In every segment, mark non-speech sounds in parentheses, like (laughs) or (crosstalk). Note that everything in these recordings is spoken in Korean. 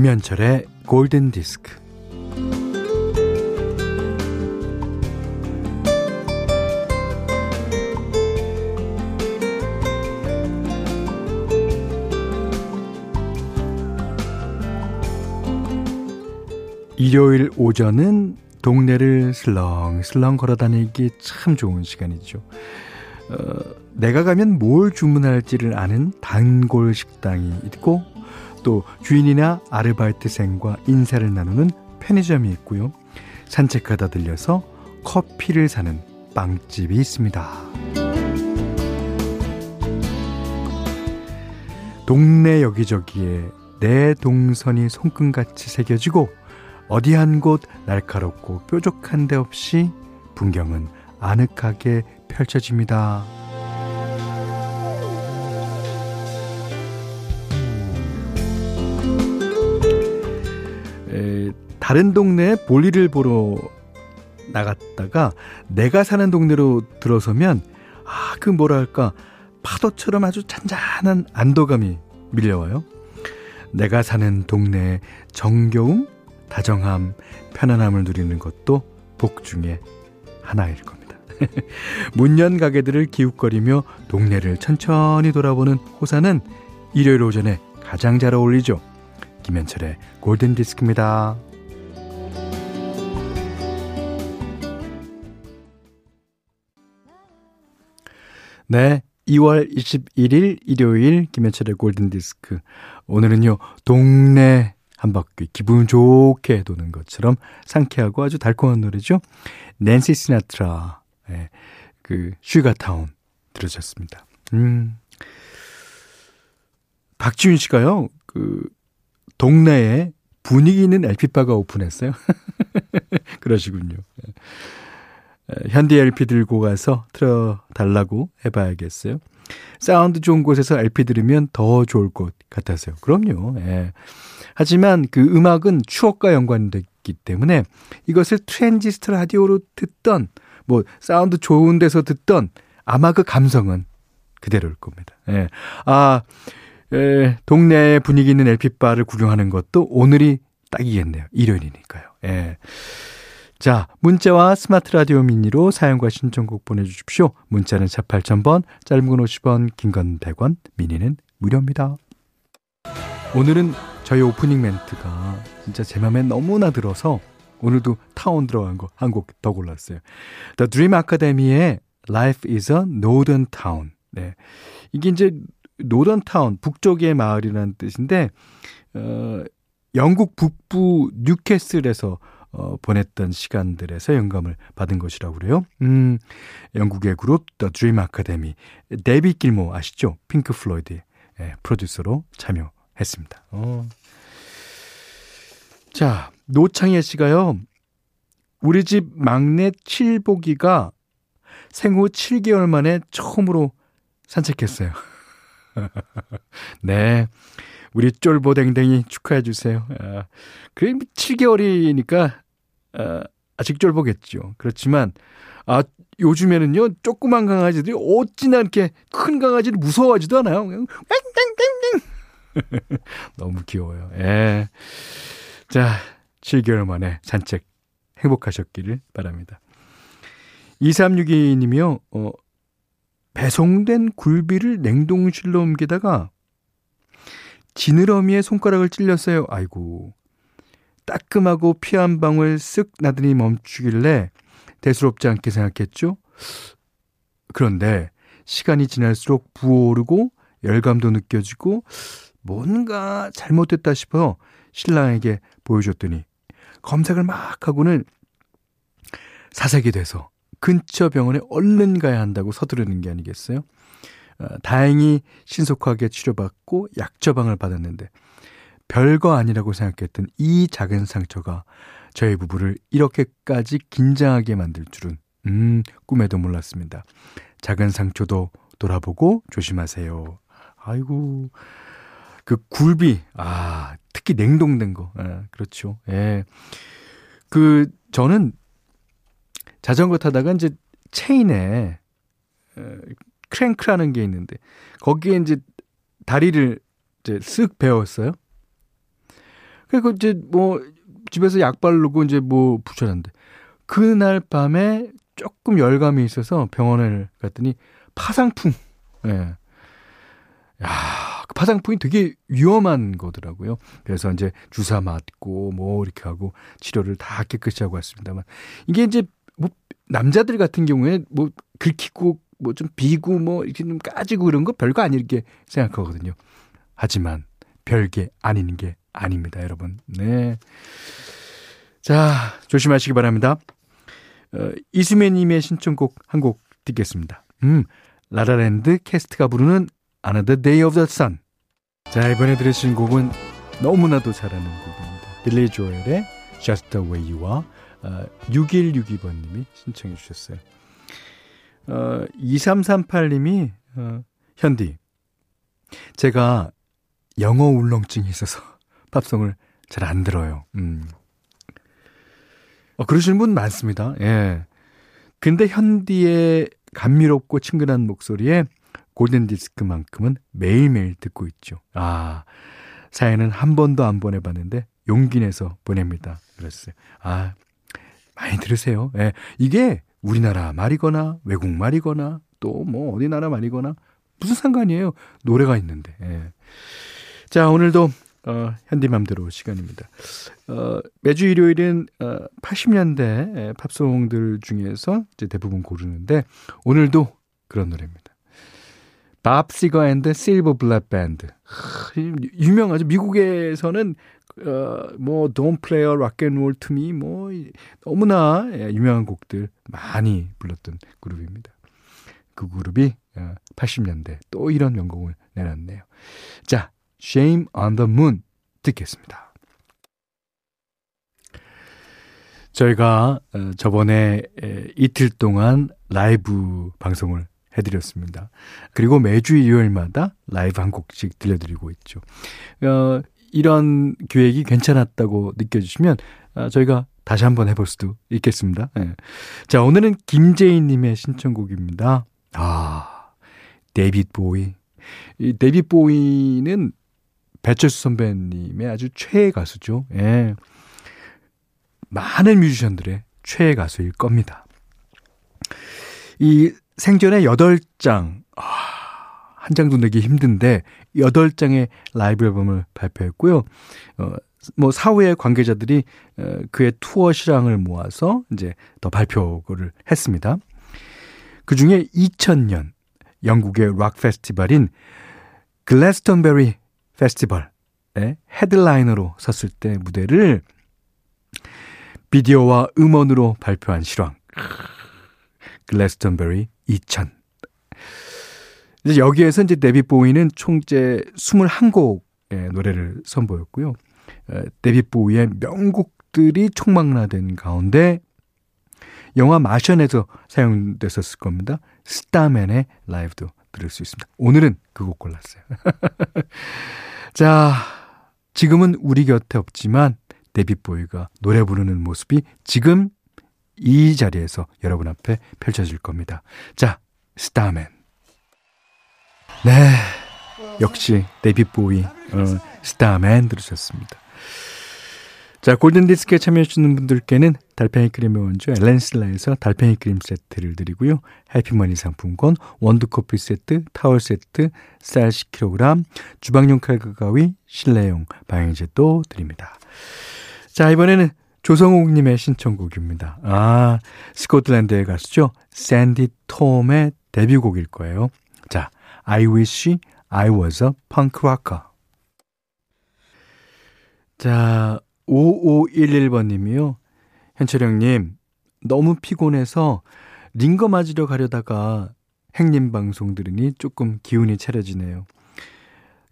김현철의 골든 디스크. 일요일 오전은 동네를 슬렁슬렁 걸어 다니기 참 좋은 시간이죠. 어, 내가 가면 뭘 주문할지를 아는 단골 식당이 있고 또 주인이나 아르바이트생과 인사를 나누는 편의점이 있고요. 산책하다 들려서 커피를 사는 빵집이 있습니다. 동네 여기저기에 내 동선이 손금같이 새겨지고 어디 한 곳 날카롭고 뾰족한 데 없이 풍경은 아늑하게 펼쳐집니다. 다른 동네에 볼일을 보러 나갔다가 내가 사는 동네로 들어서면 아, 그 뭐랄까 파도처럼 아주 잔잔한 안도감이 밀려와요. 내가 사는 동네의 정겨움, 다정함, 편안함을 누리는 것도 복 중에 하나일 겁니다. (laughs) 문연 가게들을 기웃거리며 동네를 천천히 돌아보는 호사는 일요일 오전에 가장 잘 어울리죠. 김현철의 골든 디스크입니다. 네. 2월 21일 일요일 김현철의 골든 디스크. 오늘은요, 동네 한 바퀴 기분 좋게 도는 것처럼 상쾌하고 아주 달콤한 노래죠. 낸시 시나트라, 예, 그, Sugar Town 들으셨습니다. 음. 박지윤 씨가요, 그, 동네에 분위기 있는 LP바가 오픈했어요. (laughs) 그러시군요. 예. 현디 LP 들고 가서 틀어달라고 해봐야겠어요. 사운드 좋은 곳에서 LP 들으면 더 좋을 것 같아서요. 그럼요. 예. 하지만 그 음악은 추억과 연관됐기 때문에 이것을 트랜지스터 라디오로 듣던 뭐 사운드 좋은 데서 듣던 아마 그 감성은 그대로일 겁니다. 예. 아, 예, 동네 분위기 있는 LP바를 구경하는 것도 오늘이 딱이겠네요. 일요일이니까요. 예. 자, 문자와 스마트 라디오 미니로 사연과 신청곡 보내주십시오. 문자는 4 8000번, 짧은 건 50원, 긴 건 100원, 미니는 무료입니다. 오늘은 저희 오프닝 멘트가 진짜 제 맘에 너무나 들어서 오늘도 타운 들어간 거 한 곡 더 골랐어요. The Dream Academy의 Life in a Northern Town. 네. 이게 이제 Northern Town, 북쪽의 마을이라는 뜻인데, 어, 영국 북부 뉴캐슬에서 어, 보냈던 시간들에서 영감을 받은 것이라고 그래요. 음, 영국의 그룹 The Dream Academy 데이빗 길모어 아시죠? 핑크 플로이드의 예, 프로듀서로 참여했습니다. 어. 자, 노창혜 씨가요. 우리 집 막내 칠복이가 생후 7개월 만에 처음으로 산책했어요. (laughs) 네. 우리 쫄보댕댕이 축하해 주세요. 아, 그래 7개월이니까 아, 아직 쫄보겠죠. 그렇지만 아 요즘에는요 조그만 강아지들이 어찌나 이렇게 큰 강아지를 무서워하지도 않아요. 땡땡땡땡 (laughs) 너무 귀여워요. 예. 자 7개월 만에 산책 행복하셨기를 바랍니다. 2362님이요. 어, 배송된 굴비를 냉동실로 옮기다가 지느러미에 손가락을 찔렸어요. 아이고. 따끔하고 피 한 방울 쓱 나더니 멈추길래 대수롭지 않게 생각했죠. 그런데 시간이 지날수록 부어오르고 열감도 느껴지고 뭔가 잘못됐다 싶어 신랑에게 보여줬더니 검색을 막 하고는 사색이 돼서 근처 병원에 얼른 가야 한다고 서두르는 게 아니겠어요? 어, 다행히 신속하게 치료받고 약 처방을 받았는데 별거 아니라고 생각했던 이 작은 상처가 저희 부부를 이렇게까지 긴장하게 만들 줄은 음 꿈에도 몰랐습니다. 작은 상처도 돌아보고 조심하세요. 아이고 그 굴비 아 특히 냉동된 거 아, 그렇죠. 예. 그 저는 자전거 타다가 이제 체인에 크랭크라는 게 있는데 거기에 이제 다리를 이제 쓱 베었어요. 그리고 이제 뭐 집에서 약 바르고 이제 뭐 붙여놨는데 그날 밤에 조금 열감이 있어서 병원을 갔더니 파상풍. 예. 야, 그 파상풍이 되게 위험한 거더라고요. 그래서 이제 주사 맞고 뭐 이렇게 하고 치료를 다 깨끗이 하고 왔습니다만 이게 이제 뭐 남자들 같은 경우에 뭐 긁히고 뭐 좀 비고 뭐 이렇게 좀 까지고 그런 거 별거 아니게 생각하거든요. 하지만 별게 아닌 게 아닙니다, 여러분. 네. 자, 조심하시기 바랍니다. 어, 이수매님의 신청곡 한 곡 듣겠습니다. 음, 라라랜드 캐스트가 부르는 Another Day of the Sun. 자, 이번에 들으신 곡은 너무나도 잘하는 곡입니다. 빌리 조엘의 Just the Way You와 어, 6162번님이 신청해 주셨어요. 어, 2338님이 어, 현디 제가 영어 울렁증이 있어서 (laughs) 팝송을 잘 안 들어요. 음. 어, 그러시는 분 많습니다. 예. 근데 현디의 감미롭고 친근한 목소리에 골든 디스크만큼은 매일매일 듣고 있죠. 아, 사연은 한 번도 안 보내봤는데 용기 내서 보냅니다. 그랬어요. 아, 많이 들으세요. 예. 이게 우리나라 말이거나 외국 말이거나 또 뭐 어디 나라 말이거나 무슨 상관이에요. 노래가 있는데. 예. 자, 오늘도 어, 현디맘대로 시간입니다. 어, 매주 일요일은 어, 80년대 팝송들 중에서 이제 대부분 고르는데 오늘도 그런 노래입니다. 밥 시거 앤드 실버 불렛 밴드. 유명하죠. 미국에서는 어, 뭐 Don't Play a Rock and Roll to Me 뭐 너무나 예, 유명한 곡들 많이 불렀던 그룹입니다. 그 그룹이 80년대 어, 또 이런 명곡을 내놨네요. 자, Shame on the Moon 듣겠습니다. 저희가 어, 저번에 이틀 동안 라이브 방송을 해드렸습니다. 그리고 매주 일요일마다 라이브 한 곡씩 들려드리고 있죠. 어, 이런 기획이 괜찮았다고 느껴지시면 어, 저희가 다시 한번 해볼 수도 있겠습니다. 네. 자, 오늘은 김재인님의 신청곡입니다. 아, 데이빗 보위. 이 데이빗 보위는 배철수 선배님의 아주 최애 가수죠. 예. 많은 뮤지션들의 최애 가수일 겁니다. 이 생전에 8장, 아, 한 장도 내기 힘든데 8장의 라이브 앨범을 발표했고요. 어, 뭐 사후에 관계자들이 어, 그의 투어 실황을 모아서 이제 더 발표를 했습니다. 그 중에 2000년 영국의 락 페스티벌인 글래스턴베리 페스티벌의 헤드라이너로 섰을 때 무대를 비디오와 음원으로 발표한 실황. 글래스턴베리 2000. 이제 여기에서 이제 데뷔 보이는 총재 21곡의 노래를 선보였고요. 데뷔 보이의 명곡들이 총망라된 가운데 영화 마션에서 사용됐었을 겁니다. 스타맨의 라이브도 들을 수 있습니다. 오늘은 그 곡 골랐어요. (laughs) 자, 지금은 우리 곁에 없지만 데이빗 보위가 노래 부르는 모습이 지금 이 자리에서 여러분 앞에 펼쳐질 겁니다. 자, Starman. 네. 역시 데이빗 보위, 어, Starman 들으셨습니다. 자, 골든디스크에 참여해주시는 분들께는 달팽이 크림의 원조 엘렌실라에서 달팽이 크림 세트를 드리고요. 해피머니 상품권, 원두커피 세트, 타월 세트, 쌀 10kg, 주방용 칼과 가위, 실내용 방향제도 드립니다. 자, 이번에는 조성욱님의 신청곡입니다. 아, 스코틀랜드의 가수죠. 샌디 톰의 데뷔곡일 거예요. 자, I wish I was a punk rocker. 자, 5511번님이요. 현철형님, 너무 피곤해서 링거 맞으러 가려다가 행님 방송 들으니 조금 기운이 차려지네요.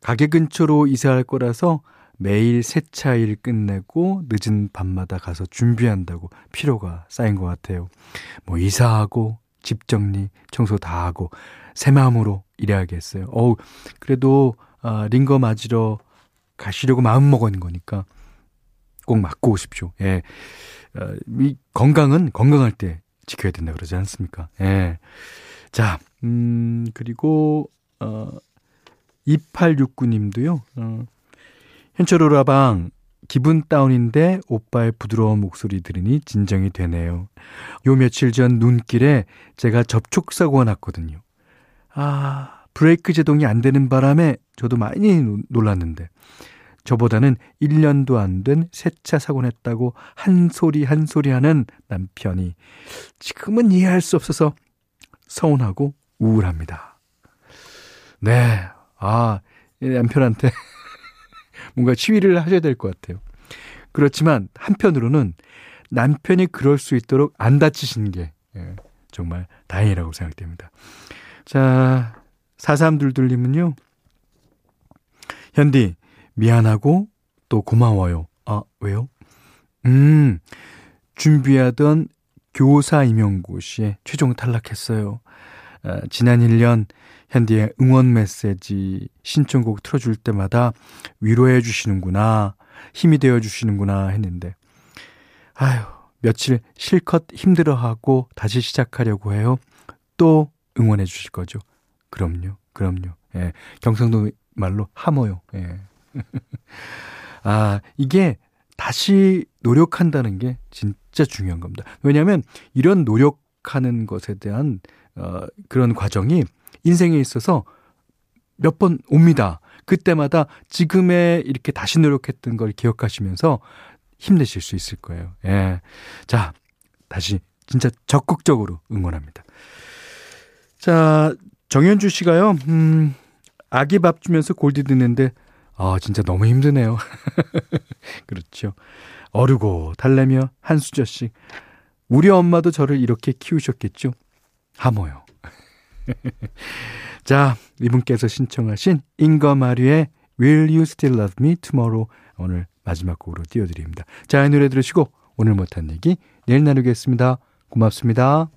가게 근처로 이사할 거라서 매일 세차일 끝내고 늦은 밤마다 가서 준비한다고 피로가 쌓인 것 같아요. 뭐 이사하고 집 정리, 청소 다 하고 새 마음으로 일해야겠어요. 어우, 그래도 아, 링거 맞으러 가시려고 마음 먹은 거니까 꼭 맞고 오십시오. 예. 어, 이 건강은 건강할 때 지켜야 된다 그러지 않습니까? 예. 자, 음, 그리고, 어, 2869님도요, 어, 현철 오라방 기분 다운인데 오빠의 부드러운 목소리 들으니 진정이 되네요. 요 며칠 전 눈길에 제가 접촉사고가 났거든요. 아, 브레이크 제동이 안 되는 바람에 저도 많이 놀랐는데 저보다는 1년도 안 된 새 차 사고 냈다고 한 소리 한 소리 하는 남편이 지금은 이해할 수 없어서 서운하고 우울합니다. 네. 아, 남편한테 뭔가 치위를 하셔야 될 것 같아요. 그렇지만 한편으로는 남편이 그럴 수 있도록 안 다치신 게 예, 정말 다행이라고 생각됩니다. 자, 4322님은요. 현디, 미안하고 또 고마워요. 아, 왜요? 음, 준비하던 교사 임용고시에 최종 탈락했어요. 아, 지난 1년 현디의 응원 메시지 신청곡 틀어줄 때마다 위로해 주시는구나, 힘이 되어 주시는구나 했는데, 아휴, 며칠 실컷 힘들어하고 다시 시작하려고 해요. 또 응원해 주실 거죠? 그럼요, 그럼요. 예, 경상도 말로 하모요. 예. (laughs) 아, 이게 다시 노력한다는 게 진짜 중요한 겁니다. 왜냐하면 이런 노력 하는 것에 대한 어, 그런 과정이 인생에 있어서 몇 번 옵니다. 그때마다 지금의 이렇게 다시 노력했던 걸 기억하시면서 힘내실 수 있을 거예요. 예. 자, 다시 진짜 적극적으로 응원합니다. 자, 정현주 씨가요, 음, 아기 밥 주면서 골디 듣는데, 아, 진짜 너무 힘드네요. (laughs) 그렇죠. 어르고 달래며 한수저씩. 우리 엄마도 저를 이렇게 키우셨겠죠? 하모요. (laughs) 자, 이분께서 신청하신 잉거마리의 Will You Still Love Me Tomorrow 오늘 마지막 곡으로 띄워드립니다. 자, 이 노래 들으시고 오늘 못한 얘기 내일 나누겠습니다. 고맙습니다.